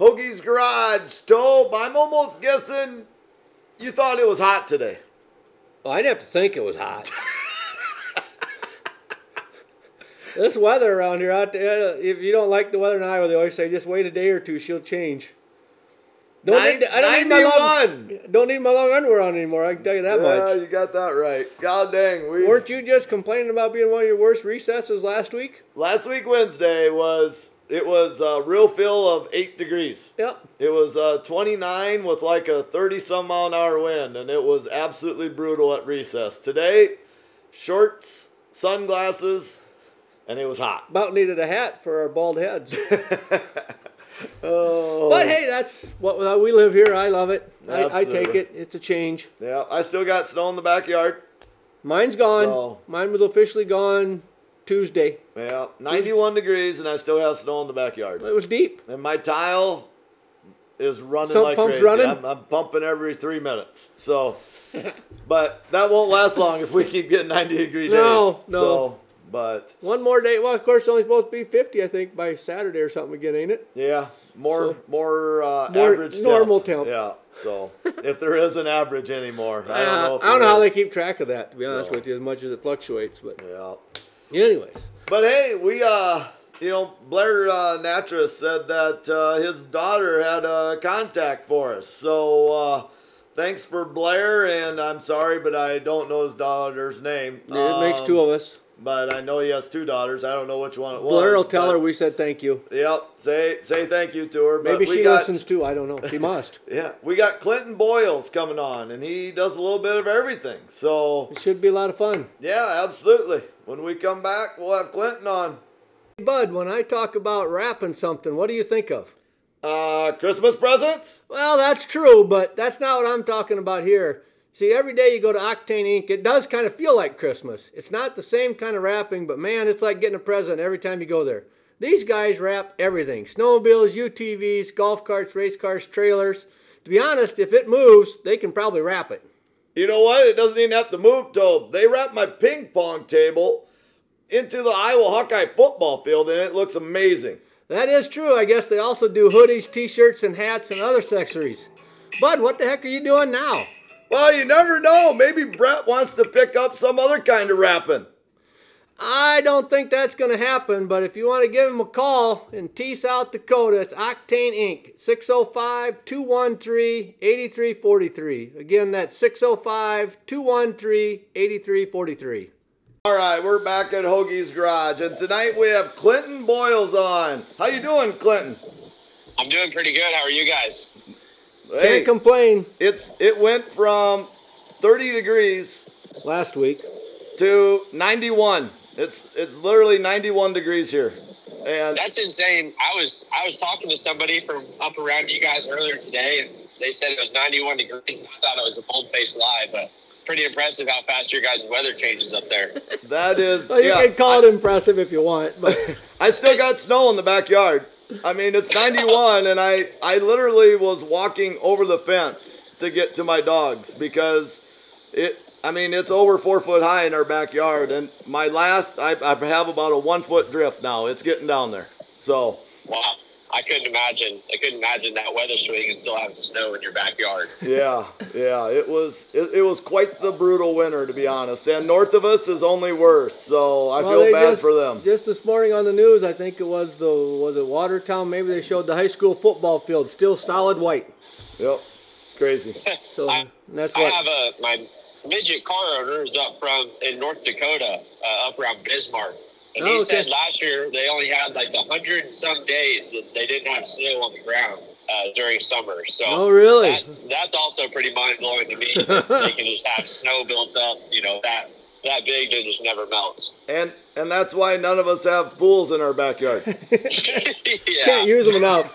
Hoagie's Garage. Tobe, I'm almost guessing you thought it was hot today. Well, I'd have to think it was hot. this weather around here, out there, uh, if you don't like the weather in Iowa, they always say just wait a day or two, she'll change. Don't Nine- need, I don't need my 91. long, don't need my long underwear on anymore. I can tell you that yeah, much. you got that right. God dang. We Weren't you just complaining about being one of your worst recesses last week? last week Wednesday was it was a real feel of eight degrees. Yep. It was uh, 29 with like a 30 some mile an hour wind, and it was absolutely brutal at recess. Today, shorts, sunglasses, and it was hot. About needed a hat for our bald heads. Oh, But hey, that's what we live here. I love it. I, I take it. It's a change. yeah, I still got snow in the backyard. Mine's gone. So- Mine was officially gone Tuesday. Yeah, 91 degrees, and I still have snow in the backyard. It was deep. And my tile is running Sump like pump's crazy. running? I'm, I'm pumping every three minutes. So, but that won't last long if we keep getting 90 degree days. No, no. So, but One more day. Well, of course, it's only supposed to be 50, I think, by Saturday or something again, ain't it? yeah, more So- more, uh, More average. normal temp. Yeah. So if there is an average anymore, I don't Uh, know. If I don't know how they is. keep track of that, to be honest So. with you, as much as it fluctuates. But, Yeah. Anyways, But hey, we uh, you know, Blair uh, Natras said that uh, his daughter had a contact for us. So uh, thanks for Blair, and I'm sorry, but I don't know his daughter's name. it makes Um, two of us. But I know he has two daughters. I don't know which one it was. Blair will tell but- her we said thank you. Yep. Say say thank you to her. Maybe she got, listens too. I don't know. She must. Yeah, we got Clinton Boyles coming on, and he does a little bit of everything. So It should be a lot of fun. yeah, absolutely. When we come back, we'll have Clinton on. Hey, Bud, when I talk about wrapping something, what do you think of? Uh, Christmas presents. Well, that's true, but that's not what I'm talking about here. See, every day you go to Octane Inc., it does kind of feel like Christmas. It's not the same kind of wrapping, but man, it's like getting a present every time you go there. These guys wrap everything snowmobiles, UTVs, golf carts, race cars, trailers. To be honest, if it moves, they can probably wrap it. You know what? It doesn't even have to move, Tobe. They wrapped my ping pong table into the Iowa Hawkeye football field, and it looks amazing. That is true. I guess they also do hoodies, t shirts, and hats and other accessories. Bud, what the heck are you doing now? Well, you never know. Maybe Brett wants to pick up some other kind of wrapping. I don't think that's going to happen, but if you want to give him a call in Tea, South Dakota, it's Octane Inc. 605 213 8343. Again, that's 605 213 8343. All right, we're back at Hoagie's Garage, and tonight we have Clinton Boyles on. How you doing, Clinton? I'm doing pretty good. How are you guys? Hey, Can't complain it's it went from 30 degrees last week. to 91. It's it's literally 91 degrees here, and That's insane. I was I was talking to somebody from up around you guys earlier today, and they said it was 91 degrees. And I thought it was a bold faced lie, but pretty impressive how fast your guys' weather changes up there. that is Well, you yeah. can call it impressive if you want, but I still got snow in the backyard. I mean, it's 91, and I, I literally was walking over the fence to get to my dogs because it, I mean, it's over four foot high in our backyard. And my last, I, I have about a one foot drift now. It's getting down there. So, Wow. I couldn't imagine. I couldn't imagine that weather swing and still having snow in your backyard. yeah, yeah, it was, it, it was quite the brutal winter, to be honest. And north of us is only worse. So I Well, feel bad just- for them. Just this morning on the news, I think it was the was it Watertown? Maybe they showed the high school football field still solid white. Yep. Crazy. So I- that's I what. have a my midget car owner is up from in North Dakota, uh, up around Bismarck, and he Oh, okay. said last year they only had like a hundred and some days that they didn't have snow on the ground uh, during summer. So Oh, really? that, that's also pretty mind blowing to me. they can just have snow built up, you know, that that big that just never melts. And, and that's why none of us have pools in our backyard. yeah. Can't use them enough.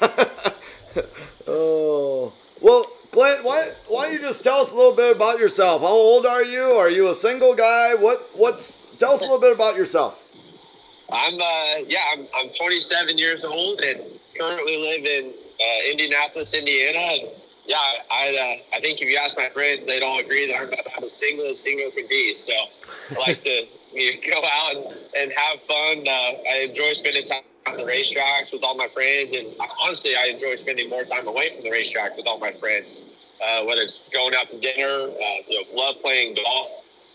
Oh well, Clint, why why don't you just tell us a little bit about yourself? How old are you? Are you a single guy? What what's tell us a little bit about yourself. I'm uh yeah, I'm I'm 27 years old and currently live in uh, Indianapolis, Indiana. And yeah, I uh, I think if you ask my friends, they'd all agree that I'm about as single as single can be. So I like to you know, go out and, and have fun. Uh, I enjoy spending time on the racetracks with all my friends, and honestly, I enjoy spending more time away from the racetrack with all my friends. Uh, whether it's going out to dinner, uh, you know, love playing golf.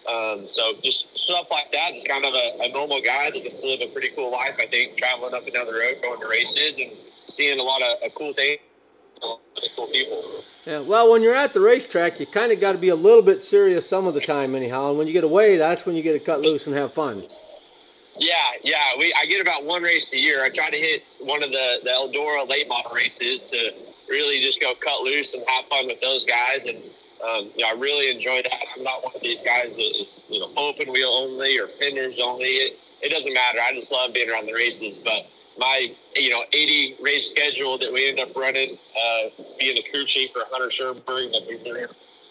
Um, so just stuff like that. Just kind of a, a normal guy that gets to live a pretty cool life. I think traveling up and down the road, going to races, and seeing a lot of, of cool things, cool people. Yeah, well, when you're at the racetrack, you kind of got to be a little bit serious some of the time, anyhow. And when you get away, that's when you get to cut loose and have fun. Yeah, yeah. We I get about one race a year. I try to hit one of the the Eldora late model races to really just go cut loose and have fun with those guys. And um, you know, I really enjoy that. I'm not one of these guys that is you know open wheel only or fenders only. It, it doesn't matter. I just love being around the races. But my you know 80 race schedule that we end up running, uh, being the crew chief for Hunter Schuerenberg, the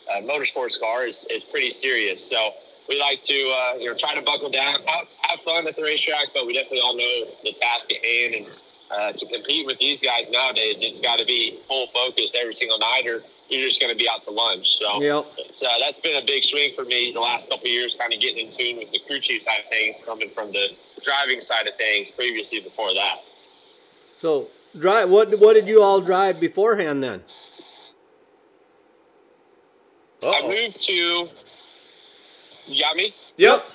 uh, motorsports car is, is pretty serious. So we like to uh, you know try to buckle down, have, have fun at the racetrack, but we definitely all know the task at hand. And uh, to compete with these guys nowadays, it's got to be full focus every single night, or you're just going to be out to lunch. So Yep. uh, that's been a big swing for me the last couple of years, kind of getting in tune with the crew chief side of things, coming from the driving side of things previously before that. So, drive. What what did you all drive beforehand then? I Uh-oh. moved to. You got me? Yep.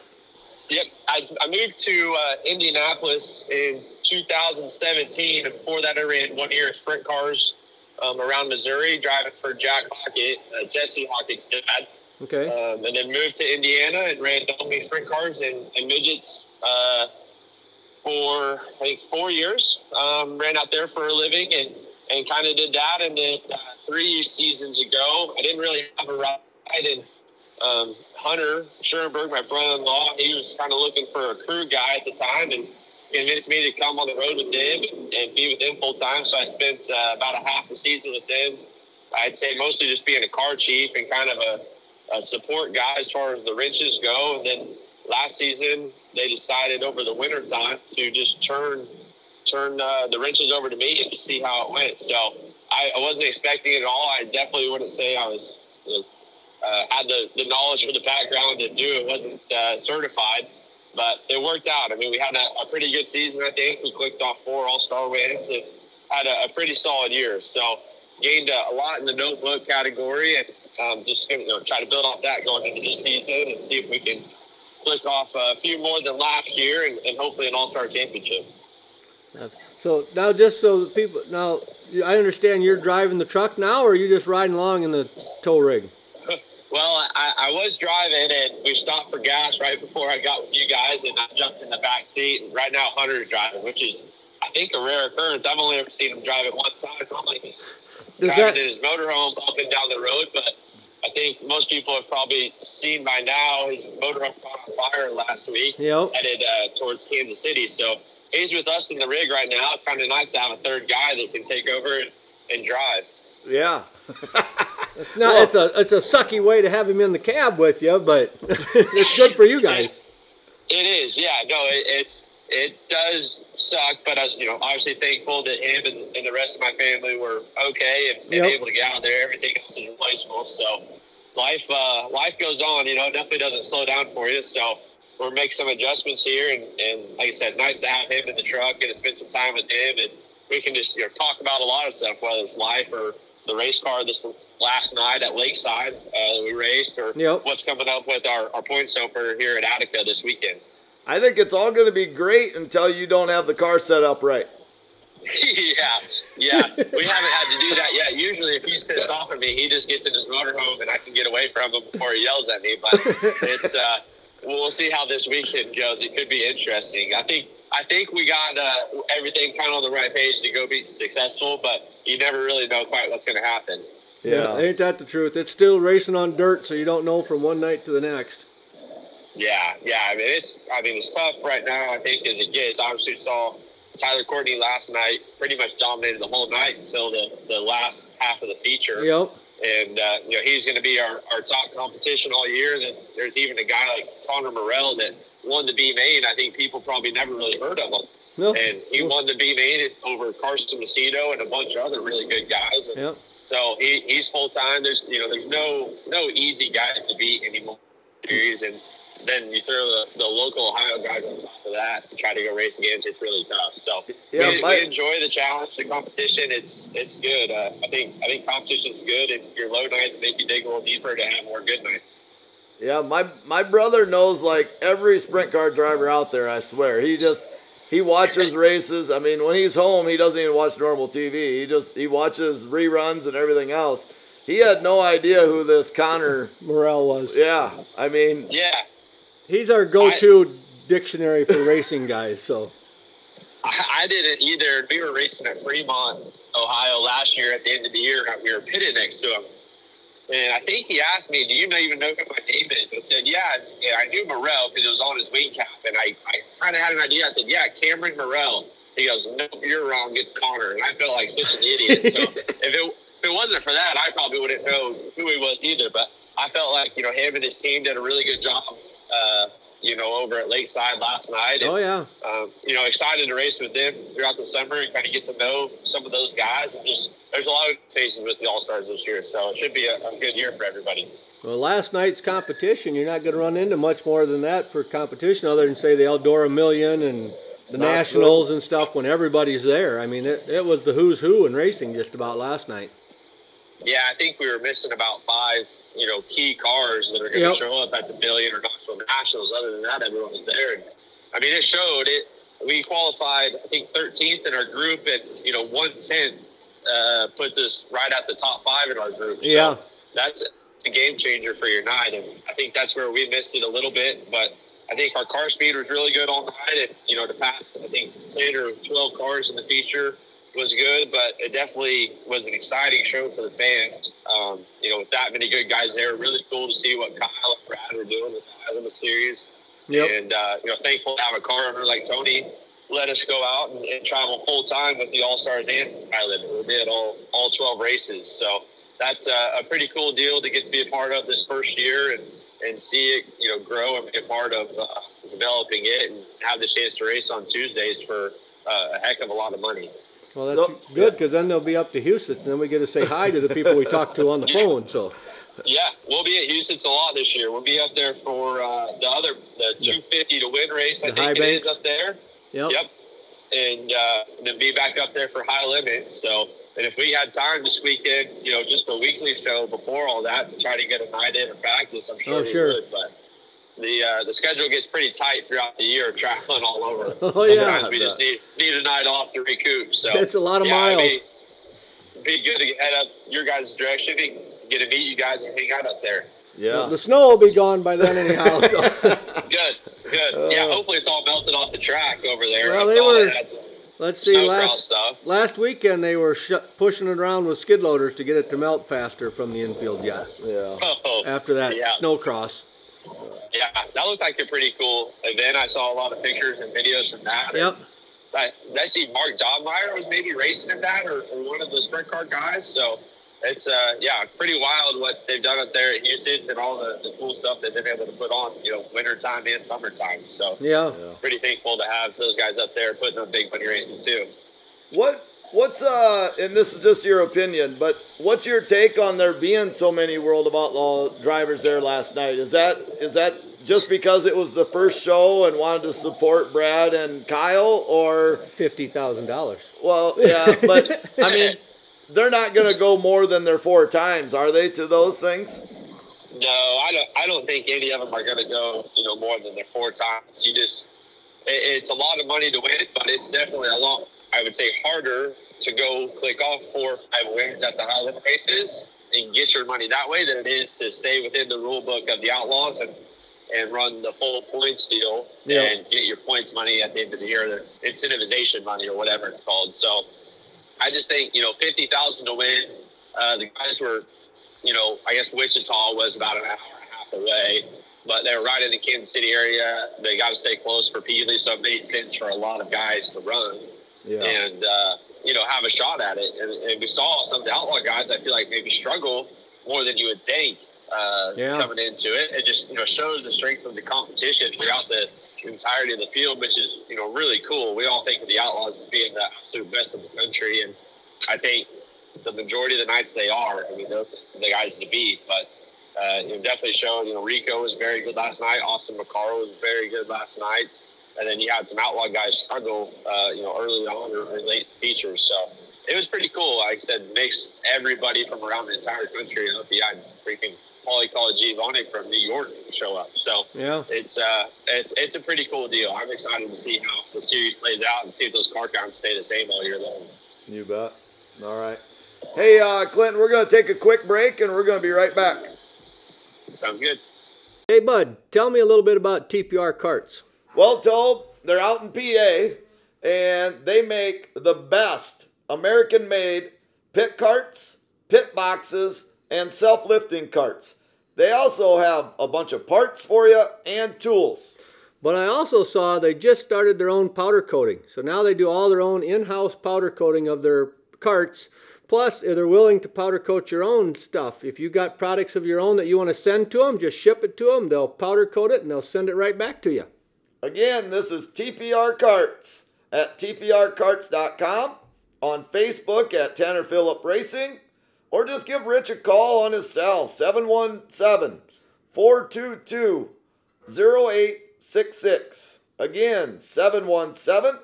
Yep. I, I moved to uh, Indianapolis in 2017. And before that, I ran one year of sprint cars um, around Missouri, driving for Jack Hockett, uh, Jesse Hockett's dad. Okay. Um, and then moved to Indiana and ran only sprint cars and, and midgets uh, for, I think, four years. Um, ran out there for a living and, and kind of did that. And then uh, three seasons ago, I didn't really have a ride. And um, Hunter Schuerenberg, my brother-in-law, he was kind of looking for a crew guy at the time and convinced me to come on the road with them and, be with them full time. So I spent uh, about a half a season with them. I'd say mostly just being a car chief and kind of a, a support guy as far as the wrenches go. And then last season, they decided over the winter time to just turn turn uh, the wrenches over to me and see how it went. So I, I wasn't expecting it at all. I definitely wouldn't say I was uh, had the, the knowledge or the background to do it. wasn't uh, certified, but it worked out. I mean, we had a, a pretty good season. I think we clicked off four All Star wins and had a, a pretty solid year. So gained a, a lot in the notebook category, and um, just you know, try to build off that going into this season and see if we can click off a few more than last year and, and hopefully an All Star championship. So now, just so the people now, I understand you're driving the truck now, or are you just riding along in the tow rig? Well, I, I was driving and we stopped for gas right before I got with you guys, and I jumped in the back seat. And right now, Hunter's driving, which is, I think, a rare occurrence. I've only ever seen him drive it one time. Normally, he's Does driving that in his motorhome up and down the road, but I think most people have probably seen by now his motorhome caught on fire last week, Yep. headed uh, towards Kansas City. So he's with us in the rig right now. It's kind of nice to have a third guy that can take over and, and drive. Yeah. It's not. it's a it's a sucky way to have him in the cab with you, but it's good for you guys. It is, yeah. No, it it, it does suck, but I was, you know, obviously thankful that him and, and the rest of my family were okay and, and Yep. able to get out there. Everything else is replaceable. So life uh, life goes on. You know, it definitely doesn't slow down for you. So we'll make some adjustments here, and, and like I said, nice to have him in the truck and to spend some time with him, and we can just you know talk about a lot of stuff, whether it's life or the race car this last night at Lakeside uh, that we raced, or Yep. what's coming up with our, our points opener here at Attica this weekend. I think it's all going to be great until you don't have the car set up right. yeah, yeah. We haven't had to do that yet. Usually, if he's pissed off at me, he just gets in his motorhome and I can get away from him before he yells at me. But it's uh, we'll see how this weekend goes. It could be interesting. I think I think we got uh, everything kind of on the right page to go be successful, but you never really know quite what's going to happen. Yeah, ain't that the truth? It's still racing on dirt, so you don't know from one night to the next. Yeah, yeah. I mean, it's I mean it's tough right now. I think as it gets. Obviously, saw Tyler Courtney last night. Pretty much dominated the whole night until the the last half of the feature. Yep. and uh, you know he's going to be our, our top competition all year. Then there's even a guy like Connor Morell that won the B main. I think people probably never really heard of him, and he won the B main over Carson Macedo and a bunch of other really good guys. And Yep. so he, he's full time. There's you know there's no no easy guys to beat anymore. Series and then you throw the, the local Ohio guys on top of that to try to go race against. It's really tough. So Yeah, we, my- we enjoy the challenge, the competition. It's it's good. Uh, I think I think competition's good, and your low nights make you dig a little deeper to have more good nights. Yeah, my my brother knows like every sprint car driver out there. I swear, he just he watches races. I mean, when he's home, he doesn't even watch normal TV. He just he watches reruns and everything else. He had no idea who this Connor. Morel was. Yeah, I mean, Yeah, He's our go-to dictionary for racing guys. So I, I didn't either. We were racing at Fremont, Ohio last year at the end of the year. and We were pitted next to him. And I think he asked me, "Do you even know who my name is?" I said, "Yeah." I knew Morel because it was on his wing cap, and I, I kind of had an idea. I said, "Yeah, Cameron Morel." He goes, "Nope, you're wrong. It's Connor." And I felt like such an idiot. So if it if it wasn't for that, I probably wouldn't know who he was either. But I felt like you know him and his team did a really good job. Uh, you know, over at Lakeside last night. And, oh yeah, um, you know, excited to race with them throughout the summer and kind of get to know some of those guys. And just there's a lot of faces with the All Stars this year, so it should be a, a good year for everybody. well last night's competition, you're not going to run into much more than that for competition, other than say the Eldora Million and the That's Nationals and stuff when everybody's there. I mean, it, it was the who's who in racing just about last night. Yeah, I think we were missing about five, you know, key cars that are going to Yep. show up at the Billion or Knoxville Nationals. Other than that, everyone was there. And I mean, it showed it. We qualified, I think, 13th in our group, and you know, 110 uh, puts us right at the top five in our group. So Yeah. that's a game changer for your night, and I think that's where we missed it a little bit. But I think our car speed was really good all night, and you know, to pass, I think 10 or 12 cars in the feature was good, but it definitely was an exciting show for the fans. Um, you know, with that many good guys there, really cool to see what Kyle and Brad were doing with the High Limit Series. Yep. And, uh, you know, thankful to have a car owner like Tony let us go out and, and travel full time with the All Stars and High Limit. We did all, all 12 races. So that's a, a pretty cool deal to get to be a part of this first year and, and see it, you know, grow and be a part of uh, developing it and have the chance to race on Tuesdays for uh, a heck of a lot of money. Well, that's So- good because then they'll be up to Huset's, and then we get to say hi to the people we talked to on the phone. So Yeah, we'll be at Huset's a lot this year. We'll be up there for uh, the other the 250 to win race. I The High think it Banks. is up there. Yep. Yep, and uh, then be back up there for high limit. So, and if we had time this weekend, you know, just a weekly show before all that to try to get a night in of practice, I'm sure Oh, we sure. would. But the uh, the schedule gets pretty tight throughout the year, traveling all over. Oh, yeah. Sometimes we just need need a night off to recoup. So It's a lot of yeah, it'd miles. Be, be good to head up your guys' direction and get to meet you guys and hang out up there. yeah. The snow will be gone by then anyhow. So. Good, good. yeah, Uh, hopefully it's all melted off the track over there. Well, they were- Let's see. Last stuff. last weekend they were sh- pushing it around with skid loaders to get it to melt faster from the infield yet. Yeah. Oh, After that Yeah. snow cross. yeah, that looked like a pretty cool event. I saw a lot of pictures and videos from that. Yep. I, I see Mark Dobmeier was maybe racing in that or, or one of the sprint car guys. So it's, uh, yeah, pretty wild what they've done up there at Huset's and all the, the cool stuff that they've been able to put on, you know, wintertime and summertime. So Yeah. Yeah. pretty thankful to have those guys up there putting on big money races too. What what's uh and this is just your opinion, but what's your take on there being so many World of Outlaw drivers there last night? Is that is that just because it was the first show and wanted to support Brad and Kyle or Fifty thousand dollars. well, yeah, but I mean they're not going to go more than their four times, are they to those things? No, I don't. I don't think any of them are going to go. You know, more than their four times. You just, it, it's a lot of money to win, but it's definitely a lot. I would say harder to go click off four or five wins at the high limit races and get your money that way than it is to stay within the rule book of the Outlaws and and run the full points deal and get your points money at the end of the year, the incentivization money or whatever it's called. So I just think, you know, 50,000 to win. Uh, the guys were, you know, I guess Wichita was about an hour and a half away, but they were right in the Kansas City area. They got to stay close for Peely, so it made sense for a lot of guys to run Yeah. and, uh, you know, have a shot at it. And, and we saw some of the outlaw guys, I feel like maybe struggle more than you would think uh, Yeah. coming into it. It just, you know, shows the strength of the competition throughout the entirety of the field, which is, you know, really cool. We all think of the Outlaws as being the absolute best in the country. And I think the majority of the nights they are. I mean, they're the guys to beat. But uh, you know, definitely showed. You know, Rico was very good last night. Austin McCarl was very good last night. And then you had some outlaw guys struggle, uh, you know, early on or, late features. So it was pretty cool. Like I said, makes everybody from around the entire country. You had freaking Paulie Colagiovanni from New York show up. So Yeah. it's uh it's it's a pretty cool deal. I'm excited to see how the series plays out and see if those car counts stay the same all year long. You bet. All right. Hey, uh, Clinton, we're going to take a quick break and we're going to be right back. Sounds good. Hey, Bud, tell me a little bit about TPR carts. Well, Tobe, they're out in PA and they make the best American made pit carts, pit boxes, and self lifting carts. They also have a bunch of parts for you and tools. But I also saw they just started their own powder coating. So now they do all their own in house powder coating of their carts. Plus, if they're willing to powder coat your own stuff. If you got products of your own that you want to send to them, just ship it to them. They'll powder coat it and they'll send it right back to you. Again, this is TPR Carts at tprcarts.com, on Facebook at Tanner Phillip Racing, or just give Rich a call on his cell, 717 422 0866. Again, 717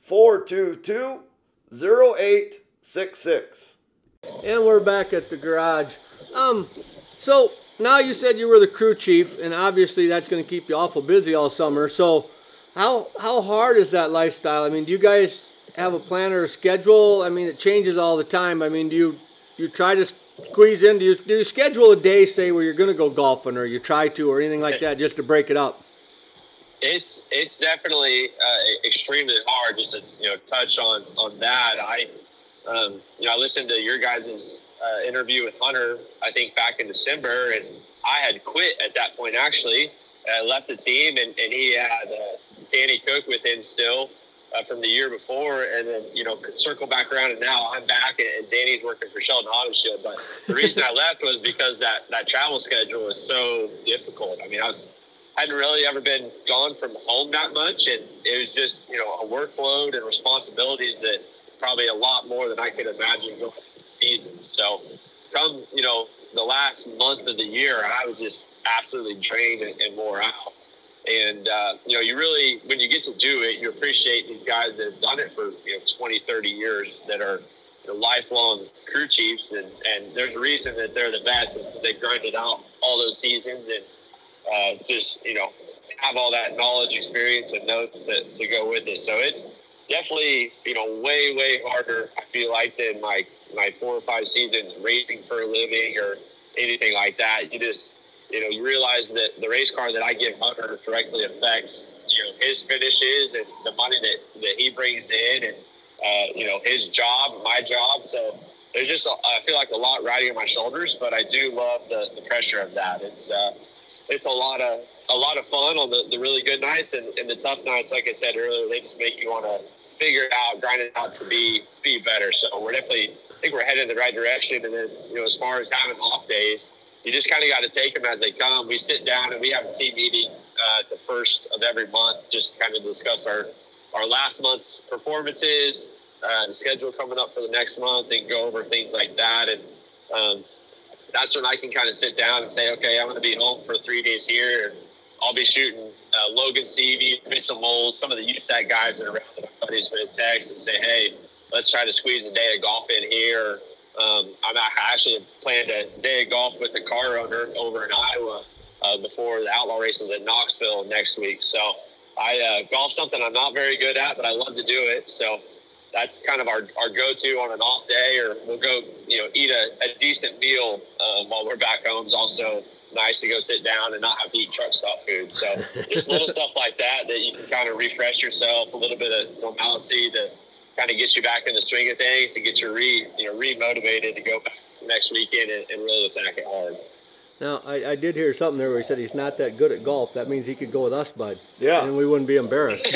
422 0866. And we're back at the garage. Um, so now you said you were the crew chief, and obviously that's going to keep you awful busy all summer. So, how how hard is that lifestyle? I mean, do you guys have a plan or a schedule? I mean, it changes all the time. I mean, do you you try to squeeze in? Do you do you schedule a day, say, where you're going to go golfing, or you try to, or anything like that, just to break it up? It's it's definitely uh, extremely hard just to you know touch on on that. I um, you know I listened to your guys' uh, interview with Hunter I think back in December and I had quit at that point actually. I left the team and, and he had uh, Danny Cook with him still uh, from the year before and then you know circle back around and now I'm back and, Danny's working for Sheldon Auto But the reason I left was because that that travel schedule was so difficult. I mean I was hadn't really ever been gone from home that much, and it was just you know a workload and responsibilities that probably a lot more than I could imagine going into the season. So, come you know the last month of the year, I was just absolutely drained and, and wore out. And uh, you know, you really when you get to do it, you appreciate these guys that have done it for you know 20, 30 years that are you know, lifelong crew chiefs, and and there's a reason that they're the best is they grinded out all those seasons and uh, just you know have all that knowledge, experience, and notes to, to go with it. So it's definitely you know way way harder. I feel like than my my four or five seasons racing for a living or anything like that. You just you know you realize that the race car that I give Hunter directly affects you know his finishes and the money that that he brings in and uh, you know his job, my job. So there's just a, I feel like a lot riding on my shoulders, but I do love the, the pressure of that. It's uh, it's a lot of a lot of fun on the, the really good nights and, and the tough nights. Like I said earlier, they just make you want to figure it out, grind it out to be be better. So we're definitely I think we're headed in the right direction. And then you know as far as having off days, you just kind of got to take them as they come. We sit down and we have a team meeting uh, the first of every month, just kind of discuss our our last month's performances, uh, the schedule coming up for the next month, and go over things like that. And um, that's when I can kind of sit down and say, okay, I'm going to be home for three days here. And I'll be shooting uh, Logan Seavey, Mitchel Moles, some of the USAC guys that are around my buddies with text and say, hey, let's try to squeeze a day of golf in here. Um, I'm actually planned a day of golf with the car owner over in Iowa uh, before the outlaw races at Knoxville next week. So I uh, golf something I'm not very good at, but I love to do it. So that's kind of our, our go-to on an off day, or we'll go, you know, eat a, a decent meal um, while we're back home. Is also nice to go sit down and not have to eat truck stop food. So just little stuff like that that you can kind of refresh yourself, a little bit of normalcy to kind of get you back in the swing of things and get you re, you know, re-motivated to go back next weekend and, and really attack it hard. Now, I, I did hear something there where he said he's not that good at golf. That means he could go with us, bud. Yeah. And we wouldn't be embarrassed.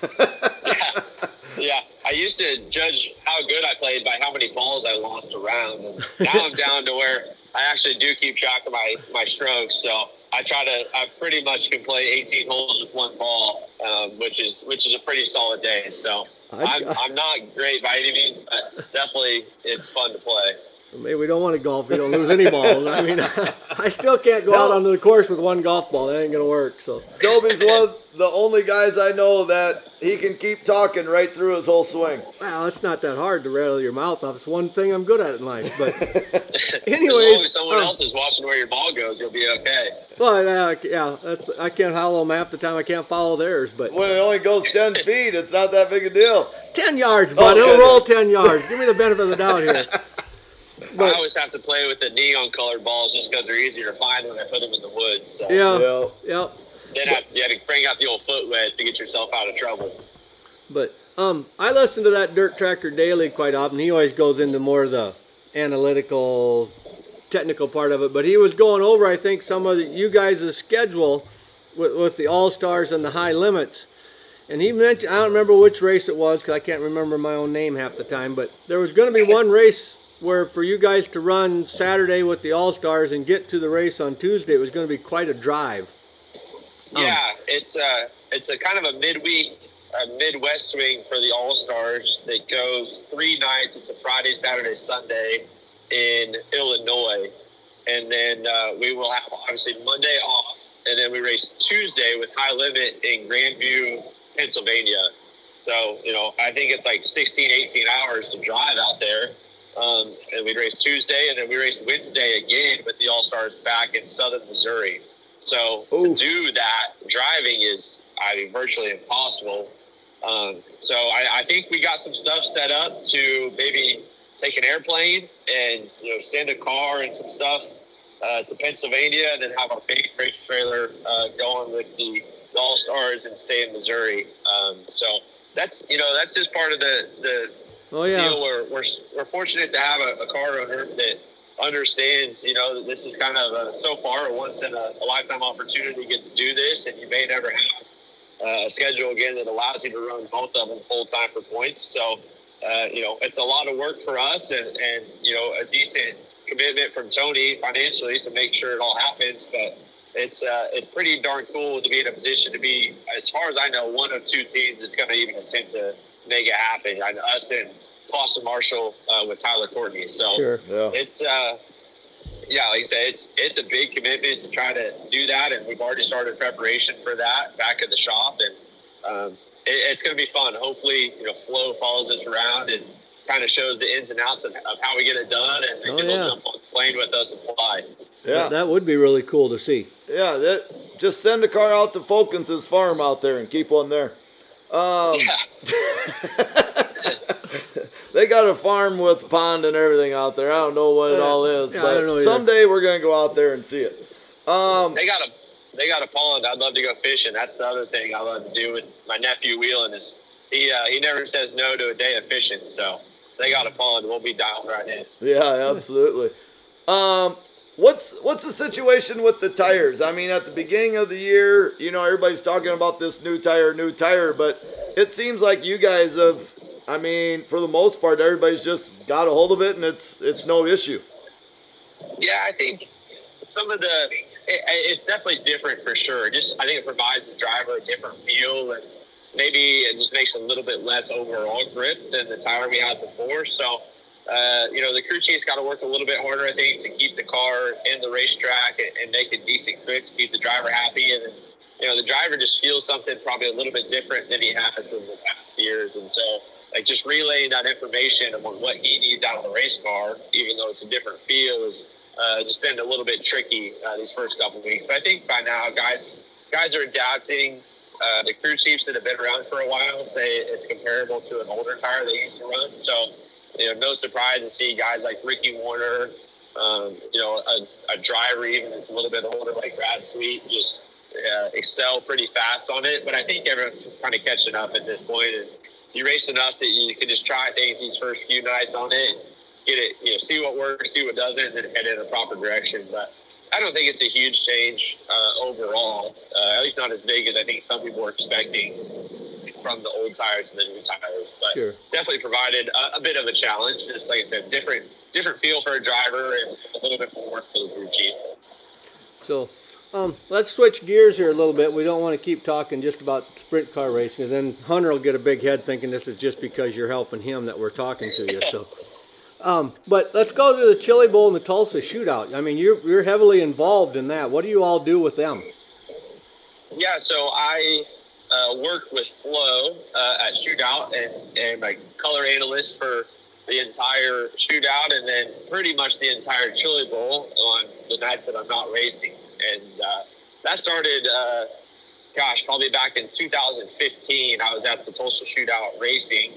But Yeah, I used to judge how good I played by how many balls I lost around. And now I'm down to where I actually do keep track of my, my strokes. So I try to, I pretty much can play 18 holes with one ball, um, which is which is a pretty solid day. So I- I'm, I'm not great by any means, but definitely it's fun to play. Maybe we don't want to golf. We don't lose any balls. I mean, I still can't go out No. onto the course with one golf ball. That ain't gonna work. So Toby's one of the only guys I know that he can keep talking right through his whole swing. Well, it's not that hard to rattle your mouth off. It's one thing I'm good at in life. But as long anyways, as someone um, else is watching where your ball goes, you'll be okay. well, yeah, yeah, that's I can't follow them half the time. I can't follow theirs. But When it only goes 10 feet, it's not that big a deal. ten yards, bud. Oh, It'll roll ten yards. Give me the benefit of the doubt here. I always have to play with the neon colored balls just because they're easier to find when I put them in the woods. So Yeah, Yeah. yeah. Then you had to bring out the old foot wedge to get yourself out of trouble. But um, I listen to that Dirt Tracker Daily quite often. He always goes into more of the analytical, technical part of it. But he was going over, I think, some of the, you guys' schedule with, with the All Stars and the high limits. And he mentioned, I don't remember which race it was because I can't remember my own name half the time. But there was going to be one race where for you guys to run Saturday with the All Stars and get to the race on Tuesday, it was going to be quite a drive. Um, Yeah, it's a it's a kind of a midweek, a Midwest swing for the All Stars that goes three nights. It's a Friday, Saturday, Sunday in Illinois, and then uh, we will have obviously Monday off, and then we race Tuesday with High Limit in Grandview, Pennsylvania. So you know, I think it's like 16, 18 hours to drive out there. Um, and we race Tuesday, and then we race Wednesday again with the All Stars back in Southern Missouri. So Oof. to do that driving is, I mean, virtually impossible. Um, so I, I think we got some stuff set up to maybe take an airplane and you know send a car and some stuff uh, to Pennsylvania, and then have our big race trailer uh, going with the, the All Stars and stay in Missouri. Um, so that's you know that's just part of the the Oh yeah. deal. We're, we're, we're fortunate to have a, a car owner that understands, you know, that this is kind of a, so far a once in a, a lifetime opportunity to get to do this, and you may never have uh, a schedule again that allows you to run both of them full time for points. So, uh, you know, it's a lot of work for us, and, and you know, a decent commitment from Tony financially to make sure it all happens. But it's uh, it's pretty darn cool to be in a position to be, as far as I know, one of two teams that's going to even attempt to make it happen. I, us and Clauson Marshall uh, with Tyler Courtney. So Sure. Yeah. it's uh, yeah, like I said, it's it's a big commitment to try to do that, and we've already started preparation for that back at the shop, and um, it, it's going to be fun. Hopefully, you know, Flo follows us around and kind of shows the ins and outs of, of how we get it done, and, and Oh, he'll yeah. jump on the plane with us and fly. Yeah. That would be really cool to see. Yeah, that just send a car out to Fulkins' farm out there and keep one there. Um, Yeah, they got a farm with pond and everything out there. I don't know what it all is, Yeah, but don't know either. someday we're gonna go out there and see it. Um, they got a they got a pond. I'd love to go fishing. That's the other thing I love to do with my nephew Wheeling is he uh, he never says no to a day of fishing. So they got a pond. We'll be dialed right in. yeah, absolutely. Um, what's what's the situation with the tires? I mean, at the beginning of the year, you know, everybody's talking about this new tire, new tire, but it seems like you guys have. I mean, for the most part, everybody's just got a hold of it, and it's it's no issue. Yeah, I think some of the it, it's definitely different for sure. Just I think it provides the driver a different feel, and maybe it just makes a little bit less overall grip than the tire we had before. So, uh, you know, the crew chief's got to work a little bit harder, I think, to keep the car in the racetrack and, and make a decent grip to keep the driver happy. And you know, the driver just feels something probably a little bit different than he has in the past years, and so. Like just relaying that information on what he needs out of the race car, even though it's a different feel, has uh, just been a little bit tricky uh, these first couple weeks. But I think by now, guys, guys are adapting. Uh, the crew chiefs that have been around for a while say it's comparable to an older tire they used to run. So, you know, no surprise to see guys like Ricky Warner, um, you know, a, a driver even that's a little bit older like Brad Sweet, just uh, excel pretty fast on it. But I think everyone's kind of catching up at this point, and you race enough that you can just try things these first few nights on it get it, you know, see what works, see what doesn't, and head in a proper direction. But I don't think it's a huge change uh, overall, uh, at least not as big as I think some people were expecting from the old tires to the new tires. But Sure. definitely provided a, a bit of a challenge. Just like I said, different different feel for a driver and a little bit more work for the crew chief. So, um, let's switch gears here a little bit. We don't want to keep talking just about sprint car racing, because then Hunter will get a big head thinking this is just because you're helping him that we're talking to you. So, Um, but let's go to the Chili Bowl and the Tulsa Shootout. I mean, you're you're heavily involved in that. What do you all do with them? Yeah, so I uh, worked with Flo uh, at Shootout and, and my color analyst for the entire shootout and then pretty much the entire Chili Bowl on the nights that I'm not racing. And uh, that started, uh, gosh, probably back in 2015. I was at the Tulsa Shootout racing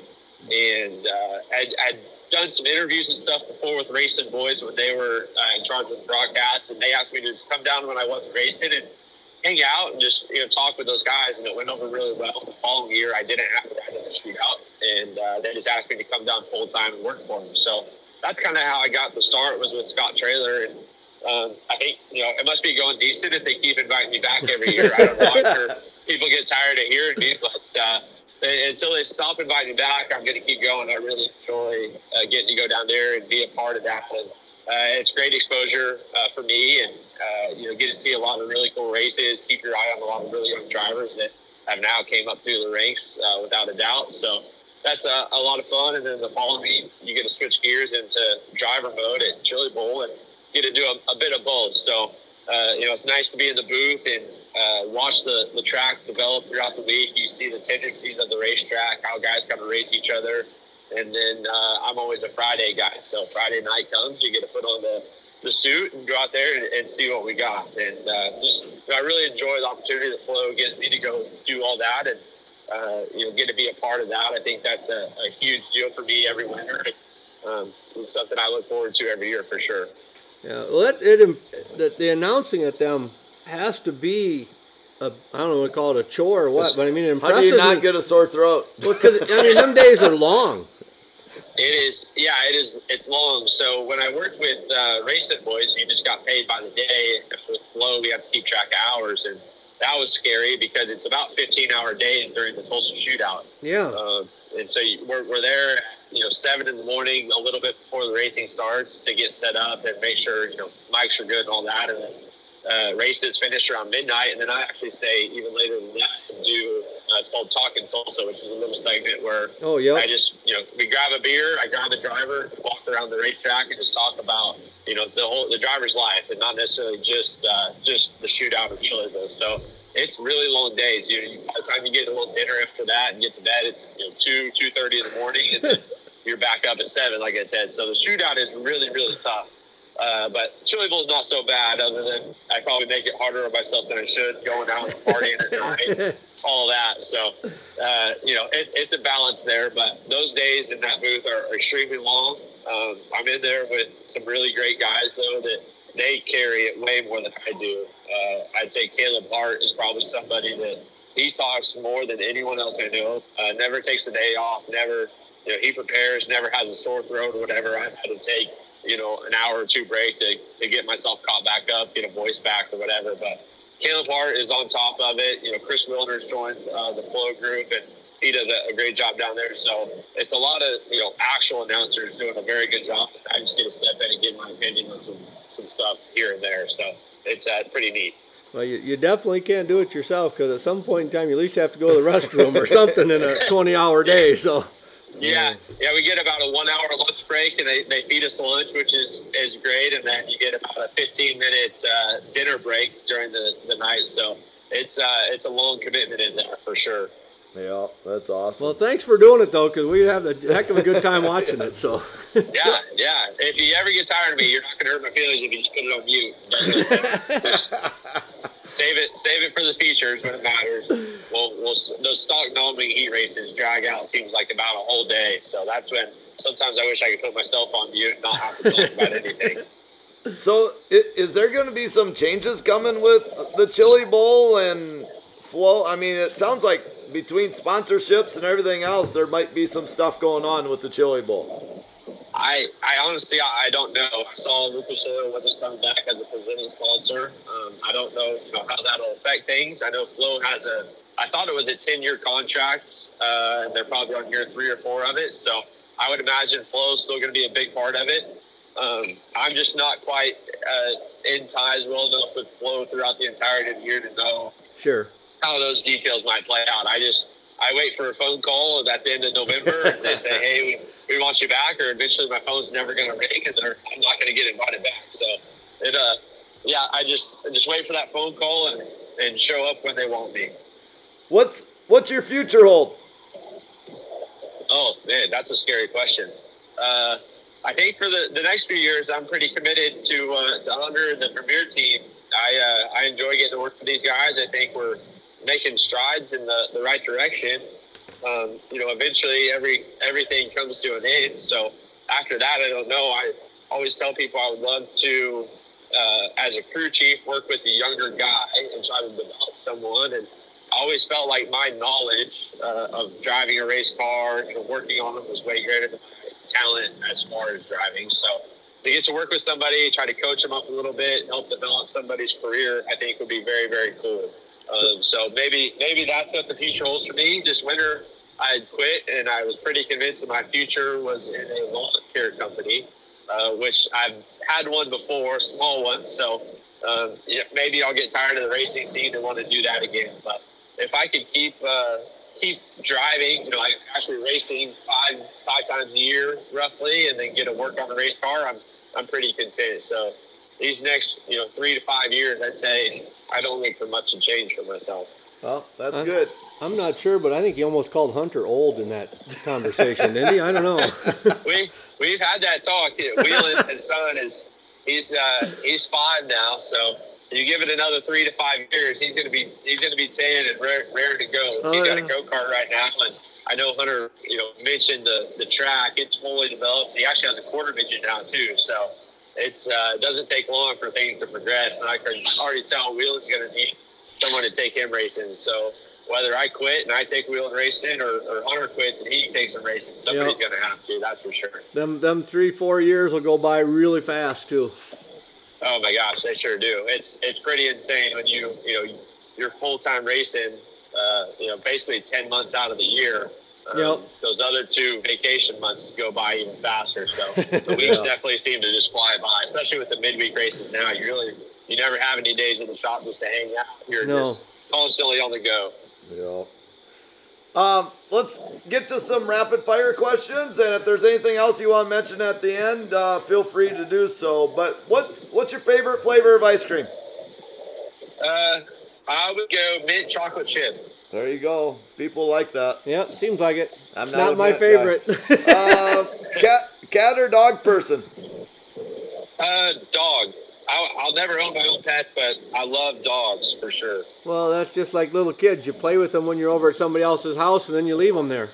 and uh, I'd, I'd done some interviews and stuff before with Racing Boys when they were uh, in charge of the broadcast. And they asked me to just come down when I wasn't racing and hang out and just you know talk with those guys, and it went over really well. The following year, I didn't have to ride in the shootout, and uh, they just asked me to come down full time and work for them. So that's kind of how I got the start was with Scott Trailer and um, I think you know it must be going decent if they keep inviting me back every year. I don't know. Sure people get tired of hearing me, but. Uh, until they stop inviting me back, I'm going to keep going. I really enjoy uh, getting to go down there and be a part of that. And uh, it's great exposure uh, for me, and uh, you know, get to see a lot of really cool races. Keep your eye on a lot of really young drivers that have now came up through the ranks uh, without a doubt. So that's a, a, lot of fun. And then the following you get to switch gears into driver mode at Chili Bowl and get to do a, a bit of both. So uh, you know, it's nice to be in the booth and uh, watch the, the track develop throughout the week. You see the tendencies of the racetrack, how guys kind of race each other. And then uh, I'm always a Friday guy. So Friday night comes, you get to put on the, the suit and go out there and, and see what we got. And uh, just, I really enjoy the opportunity that Flo gives me to go do all that and, uh, you know, get to be a part of that. I think that's a, a huge deal for me every winter. Um, it's something I look forward to every year for sure. Yeah, well, it, it the, the announcing at them has to be a, I don't know what to call it a chore or what, but I mean, How do you not get a sore throat? Well, because I mean, them days are long. It is, yeah, it is. It's long. So when I worked with uh, Racing Boys, you just got paid by the day. With Flo, we have to keep track of hours, and that was scary because it's about 15 hour days during the Tulsa shootout. Yeah. Uh, and so you, we're, we're there, you know, seven in the morning, a little bit before the racing starts to get set up and make sure, you know, mics are good and all that. And then uh, races finish around midnight. And then I actually stay even later than that and do, uh, it's called Talking Tulsa, which is a little segment where oh, yeah. I just, you know, we grab a beer, I grab the driver, walk around the racetrack and just talk about, you know, the whole, the driver's life and not necessarily just, uh, just the shootout of Chili Bowl. So, it's really long days. You, you, by the time you get a little dinner after that and get to bed, it's you know two two thirty in the morning, and then you're back up at seven, like I said. So the shootout is really really tough. Uh, but Chili Bowl is not so bad, other than I probably make it harder on myself than I should, going out and partying at night, all that. So, uh, you know, it, it's a balance there. But those days in that booth are, are extremely long. Um, I'm in there with some really great guys, though, that they carry it way more than I do. Uh, I'd say Caleb Hart is probably somebody that he talks more than anyone else I know. Uh, never takes a day off. Never, you know, he prepares. Never has a sore throat or whatever. I've had to take, you know, an hour or two break to to get myself caught back up, get a voice back or whatever. But Caleb Hart is on top of it. You know, Chris Wilner's joined uh, the Flo group and he does a, a, great job down there. So it's a lot of you know actual announcers doing a very good job. I just get to step in and give my opinion on some some stuff here and there. So it's uh, pretty neat. Well, you, you definitely can't do it yourself because at some point in time you at least have to go to the restroom or something in a 20-hour day. So. Yeah, yeah, we get about a one-hour lunch break, and they, they feed us lunch, which is, is great, and then you get about a 15-minute uh, dinner break during the, the night. So it's uh, it's a long commitment in there for sure. Yeah, that's awesome. Well, thanks for doing it though, because we have a heck of a good time watching it. So. yeah, yeah. If you ever get tired of me, you're not going to hurt my feelings if you just put it on mute. Just, save it, save it for the features when it matters. Well, well, those Stock Non-Wing heat races drag out seems like about a whole day. So that's when sometimes I wish I could put myself on mute and not have to talk about anything. So, is there going to be some changes coming with the Chili Bowl and flow? I mean, it sounds like between sponsorships and everything else, there might be some stuff going on with the Chili Bowl. I, I honestly, I don't know. I saw Lucas Oil wasn't coming back as a presenting sponsor. Um, I don't know, you know how that'll affect things. I know Flo has a, I thought it was a 10 year contract, uh, and they're probably on year three or four of it. So I would imagine Flo's still going to be a big part of it. Um, I'm just not quite uh, in ties well enough with Flo throughout the entirety of the year to know sure how those details might play out. I just I wait for a phone call at the end of November. and they say, "Hey, we, we want you back," or eventually my phone's never going to ring, and they're, I'm not going to get invited back. So it, uh, yeah, I just I just wait for that phone call and and show up when they want me. What's what's your future hold? Oh man, that's a scary question. Uh, I think for the, the next few years, I'm pretty committed to uh, to Hunter and the Premier team. I uh, I enjoy getting to work with these guys. I think we're making strides in the, the right direction. Um, you know, eventually every everything comes to an end. So after that, I don't know. I always tell people I would love to, uh, as a crew chief, work with a younger guy and try to develop someone. And I always felt like my knowledge uh, of driving a race car and working on them was way greater than my talent as far as driving. So to get to work with somebody, try to coach them up a little bit, help develop somebody's career, I think would be very, very cool. Um, so maybe maybe that's what the future holds for me. This winter, I quit, and I was pretty convinced that my future was in a lawn care company, uh, which I've had one before, small one. So um, yeah, maybe I'll get tired of the racing scene and want to do that again. But if I could keep uh, keep driving, you know, like actually racing five five times a year roughly, and then get to work on the race car, I'm I'm pretty content. So these next you know three to five years, I'd say I don't look for much to change for myself. Well, that's I'm- good. I'm not sure, but I think he almost called Hunter old in that conversation, didn't he? I don't know. we we've had that talk. Wheelan, his son is he's uh, he's five now, so you give it another three to five years, he's gonna be he's gonna be ten and rare, rare to go. Oh, he's got a go kart right now, and I know Hunter, you know, mentioned the the track. It's fully developed. He actually has a quarter midget now too, so it uh, doesn't take long for things to progress. And I can already tell Wheelan's gonna need someone to take him racing. So. Whether I quit and I take Wheelan racing, or, or Hunter quits and he takes him racing, somebody's Yep. going to have to. That's for sure. them them three four years will go by really fast too. Oh my gosh, they sure do. It's it's pretty insane when you you know you're full time racing. Uh, you know, basically ten months out of the year. Um, Yep. Those other two vacation months go by even faster. So the weeks Yeah. definitely seem to just fly by, especially with the midweek races now. You really you never have any days in the shop just to hang out. You're No. just constantly on the go. Yeah. Um, let's get to some rapid fire questions, and if there's anything else you want to mention at the end, uh, feel free to do so. But what's what's your favorite flavor of ice cream? Uh, I would go mint chocolate chip. There you go. People like that. Yeah, seems like it. I'm It's not not, my favorite. Uh, cat, cat or dog person? Uh, dog. I, I'll never own my own pets, but I love dogs for sure. well, that's just like little kids. You play with them when you're over at somebody else's house, and then you leave them there.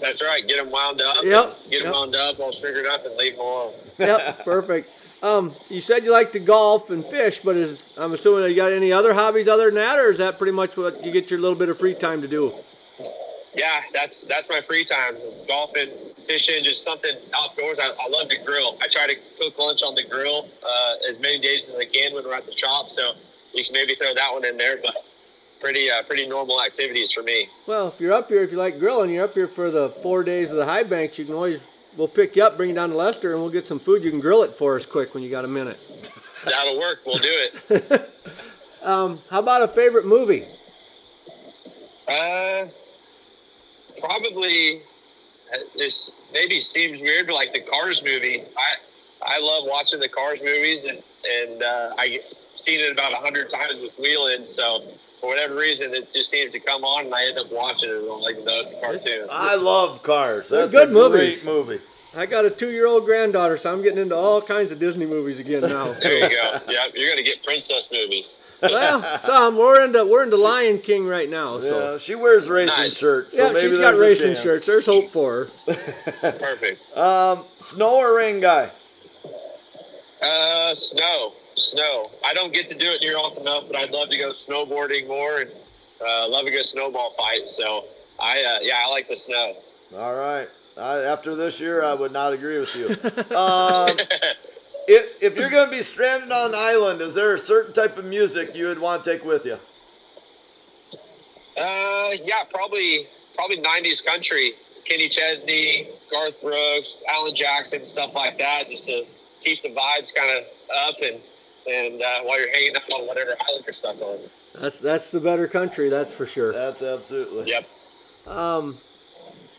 That's right. Get them wound up. Yep, Get them wound up, all sugared up, and leave them alone. Yep, perfect. Um, you said you like to golf and fish, but is I'm assuming you got any other hobbies other than that, or is that pretty much what you get your little bit of free time to do? Yeah, that's that's my free time. Golfing, fishing, just something outdoors. I, I love to grill. I try to cook lunch on the grill uh, as many days as I can when we're at the shop. So you can maybe throw that one in there, but pretty uh, pretty normal activities for me. Well, if you're up here, if you like grilling, you're up here for the four days of the high banks. You can always we'll pick you up, bring you down to Lester, and we'll get some food. You can grill it for us quick when you got a minute. That'll work. We'll do it. Um, how about a favorite movie? Uh, probably uh, this maybe seems weird, but like the Cars movie. I I love watching the Cars movies, and and uh, I seen it about a hundred times with Wheelan. So for whatever reason, it just seems to come on, and I end up watching it. I'm like, no, it's a cartoon. I love Cars. They're That's good a movies. great movie. I got a two-year-old granddaughter, so I'm getting into all kinds of Disney movies again now. There you go. Yep, you're gonna get princess movies. well, some we're into we're into Lion King right now. So Yeah, she wears racing Nice. shirts. So yeah, maybe she's got racing shirts. There's hope for her. Perfect. Um, snow or rain guy? Uh, snow, snow. I don't get to do it near often enough, but I'd love to go snowboarding more and uh, love a good snowball fight. So I, uh, yeah, I like the snow. All right. I, after this year, I would not agree with you. Um, if, if you're going to be stranded on an island, is there a certain type of music you would want to take with you? Uh, yeah, probably, probably '90s country. Kenny Chesney, Garth Brooks, Alan Jackson, stuff like that, just to keep the vibes kind of up and and uh, while you're hanging out on whatever island you're stuck on. That's that's the better country, that's for sure. That's absolutely. Yep. Um,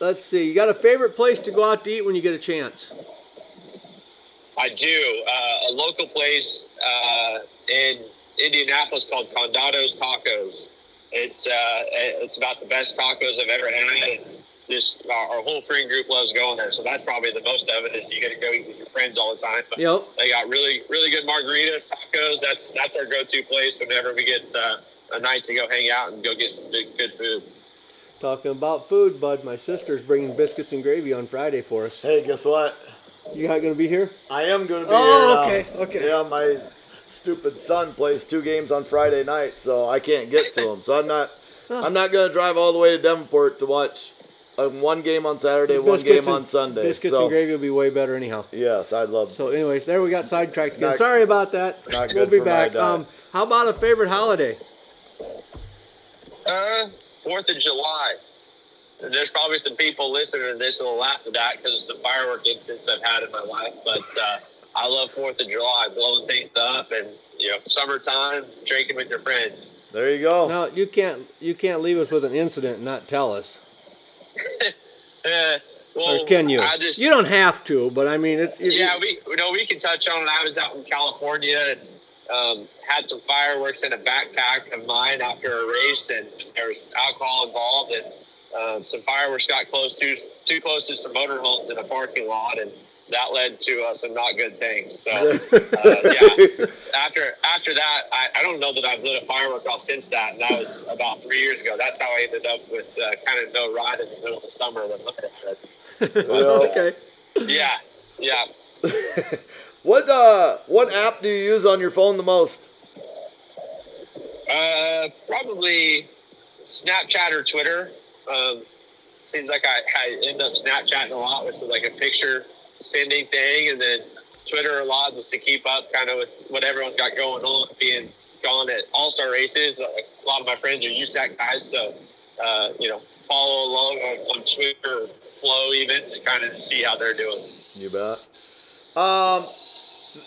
let's see. You got a favorite place to go out to eat when you get a chance? I do. Uh, a local place uh, in Indianapolis called Condado's Tacos. It's uh, it's about the best tacos I've ever had. And just our, our whole friend group loves going there, so that's probably the most of it. Is you get to go eat with your friends all the time. But Yep. they got really really good margarita tacos. That's that's our go-to place whenever we get uh, a night to go hang out and go get some good, good food. Talking about food, bud. My sister's bringing biscuits and gravy on Friday for us. Hey, guess what? You not gonna be here? I am going to be Oh, here. okay, now. okay. Yeah, my stupid son plays two games on Friday night, so I can't get to him. So I'm not. I'm not going to drive all the way to Davenport to watch um, one game on Saturday, one game and- on Sunday. Biscuits so and gravy will be way better anyhow. yes, I'd love. So, anyways, there we got sidetracked again. not- Sorry about that. not we'll be for my back. diet. Um, how about a favorite holiday? Uh, Fourth of July. There's probably some people listening to this that'll laugh at that because of some firework incidents I've had in my life. But uh, I love Fourth of July, blowing things up, and you know, summertime, drinking with your friends. There you go. No, you can't. You can't leave us with an incident and not tell us. Eh, well, Or can you? I just, you don't have to, but I mean, it's. Yeah, we you know we can touch on it. I was out in California and um, had some fireworks in a backpack of mine after a race, and there was alcohol involved, and um, some fireworks got close to too close to some motorhomes in a parking lot, and that led to uh, some not good things. So uh, yeah, after after that, I, I don't know that I've lit a firework off since that, and that was about three years ago. That's how I ended up with uh, kind of no ride in the middle of the summer with Motorhead. okay. Yeah, yeah. what uh, what app do you use on your phone the most? Uh, probably Snapchat or Twitter. Um, seems like I, I end up Snapchatting a lot, which is like a picture sending thing, and then Twitter a lot just to keep up kind of with what everyone's got going on, being gone at All Star races. Uh, a lot of my friends are USAC guys, so uh, you know, follow along on, on Twitter Flo even to kind of see how they're doing. You bet. Um,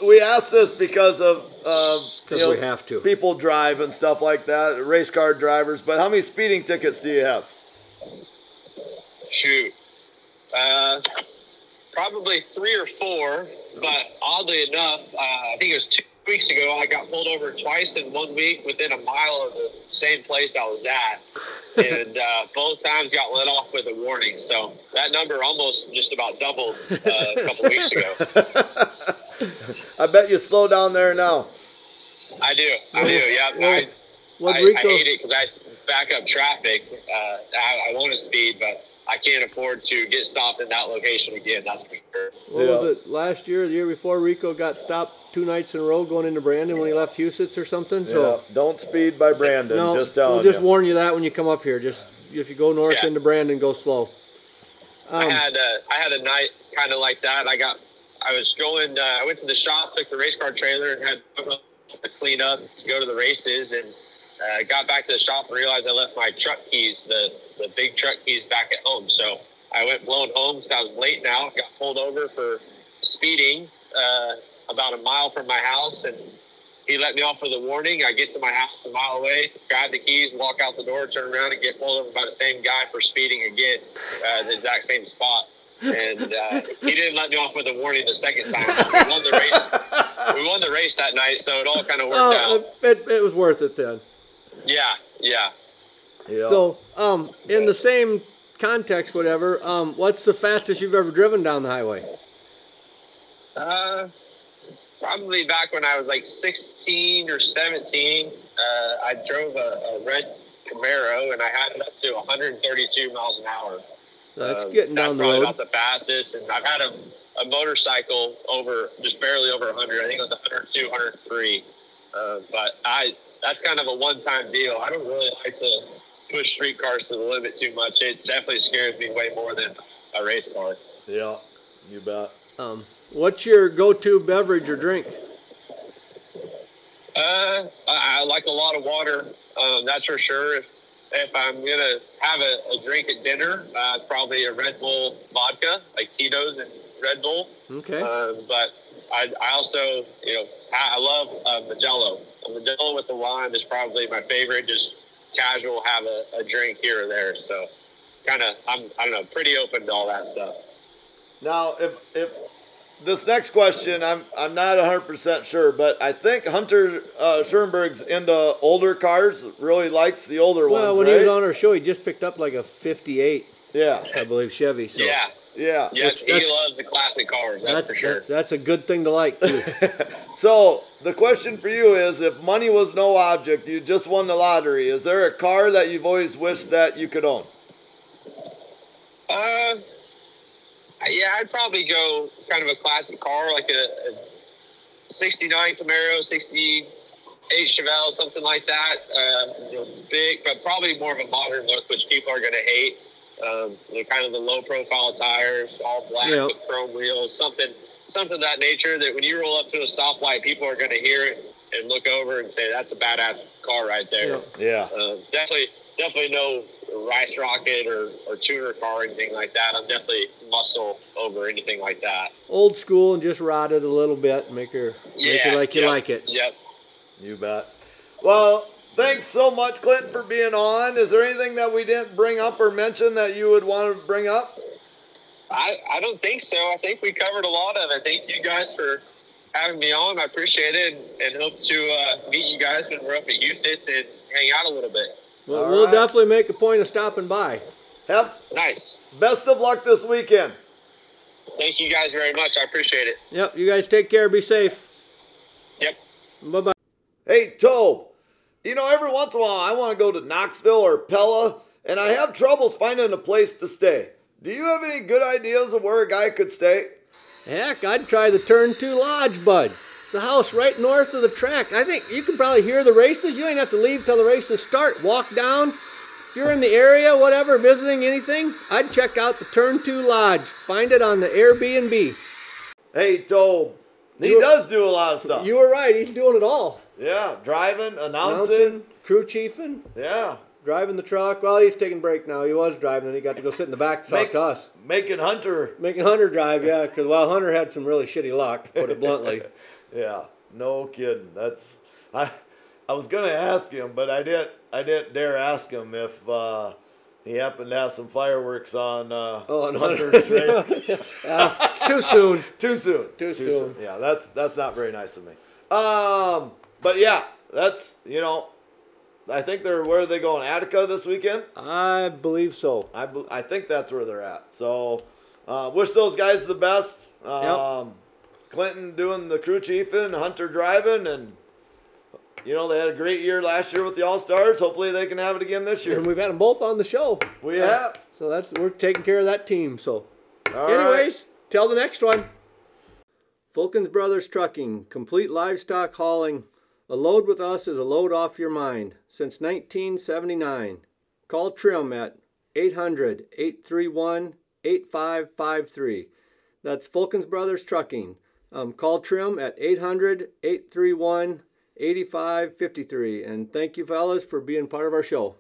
we asked this because of uh, you 'Cause know, we have to. people drive and stuff like that, race car drivers. But how many speeding tickets do you have? Shoot. Uh, probably three or four, but oddly enough, uh, I think it was two weeks ago, I got pulled over twice in one week within a mile of the same place I was at. and uh, both times got let off with a warning. So that number almost just about doubled uh, a couple weeks ago. I bet you slow down there now. I do. I do. Yeah. Well, I, I? I hate it because I back up traffic. Uh, I, I want to speed, but I can't afford to get stopped in that location again. That's for sure. What was it last year? The year before, Rico got stopped two nights in a row going into Brandon when he left Huset's or something. So yeah, don't speed by Brandon. no, just telling we'll just you. warn you that when you come up here. Just if you go north Yeah. into Brandon, go slow. I Um, had uh, I had a night kind of like that. I got I was going. Uh, I went to the shop, took the race car trailer, and had to clean up to go to the races, and uh, got back to the shop and realized I left my truck keys, the the big truck keys, back at home. So I went blown home because I was late now. Got pulled over for speeding uh, about a mile from my house, and he let me off with a warning. I get to my house a mile away, grab the keys, walk out the door, turn around, and get pulled over by the same guy for speeding again, uh, the exact same spot. And uh, he didn't let me off with a warning the second time. We won the race. We won the race that night, so it all kind of worked oh, out. it, it was worth it then. Yeah, yeah. Yeah. So, um, in the same context, whatever. Um, what's the fastest you've ever driven down the highway? Uh, probably back when I was like 16 or 17, uh, I drove a, a red Camaro and I had it up to 132 miles an hour. That's Um, getting that's down the probably road. about the fastest. And I've had a, a motorcycle over just barely over 100. I think it was 102, 103. Uh, but I that's kind of a one-time deal. I don't really like to push street cars to the limit too much. It definitely scares me way more than a race car. yeah, you bet. Um, what's your go-to beverage or drink? Uh, I, I like a lot of water. Um, that's for sure. If, if I'm gonna have a, a drink at dinner, uh, it's probably a Red Bull vodka, like Tito's and Red Bull. Okay. Um, but I, I also, you know, I, I love uh, Modelo. A Modelo with the lime is probably my favorite. Just casual, have a, a drink here or there. So kind of I'm I don't know pretty open to all that stuff. Now, if if this next question, I'm I'm not 100 percent sure, but I think Hunter uh, Schuerenberg's into older cars. Really likes the older Well, ones, when right? he was on our show, he just picked up like a '58, yeah, I believe, Chevy. So Yeah, yeah, yeah, Which- he loves the classic cars. That's, that's for sure. that- that's a good thing to like too. So the question for you is: If money was no object, you just won the lottery. Is there a car that you've always wished that you could own? Uh, yeah, I'd probably go kind of a classic car, like a, a '69 Camaro, '68 Chevelle, something like that. Uh, big, but probably more of a modern look, which people are going to hate. Um, you know, kind of the low-profile tires, all black Yeah. with chrome wheels, something, something of that nature. That when you roll up to a stoplight, people are going to hear it and look over and say, "That's a badass car right there." Yeah. Yeah, Uh, definitely, definitely no rice rocket or, or tuner car or anything like that. I'm definitely muscle over anything like that. Old school and just rotted a little bit, make her make Yeah, it like you yep, like it. Yep. you bet. Well, thanks so much, Clinton, for being on. Is there anything that we didn't bring up or mention that you would want to bring up? I, I don't think so. I think we covered a lot of it. Thank you guys for having me on. I appreciate it and, and hope to uh, meet you guys when we're up at Huset's and hang out a little bit. Well, All we'll right. definitely make a point of stopping by. Have Nice. best of luck this weekend. Thank you guys very much. I appreciate it. Yep, you guys take care. Be safe. Yep. Bye bye. Hey, Toe, you know, every once in a while I want to go to Knoxville or Pella, and I have troubles finding a place to stay. Do you have any good ideas of where a guy could stay? Heck, I'd try the Turn 2 Lodge, bud. It's a house right north of the track. I think you can probably hear the races. You ain't have to leave till the races start. Walk down. If you're in the area, whatever, visiting anything, I'd check out the Turn 2 Lodge. Find it on the Airbnb. Hey, Toe, he You- does do a lot of stuff. You were right. He's doing it all. yeah, driving, announcing. Announcing, crew chiefing, Yeah, driving the truck. Well, he's taking a break now. He was driving, and he got to go sit in the back to talk Make- to us. making Hunter. Making Hunter drive, yeah, because, well, Hunter had some really shitty luck, to put it bluntly. Yeah, no kidding. That's I. I was gonna ask him, but I didn't. I didn't dare ask him if uh, he happened to have some fireworks on uh, Oh, and Hunter's race. Too soon. Too soon. Too soon. Yeah, that's that's not very nice of me. Um, but yeah, that's you know, I think they're where are they going? Attica this weekend. I believe so. I bel- I think that's where they're at. So, uh, wish those guys the best. Um, Clinton doing the crew chiefing, Hunter driving, and you know they had a great year last year with the All Stars. Hopefully they can have it again this year. And we've had them both on the show. We have. So that's we're taking care of that team. So, All right. anyways, till the next one. Fulkins Brothers Trucking, complete livestock hauling. A load with us is a load off your mind. Since 1979. Call Trim at 800 831 8553. That's Fulkins Brothers Trucking. Um, call Trim at 800 831 8553. And thank you, fellas, for being part of our show.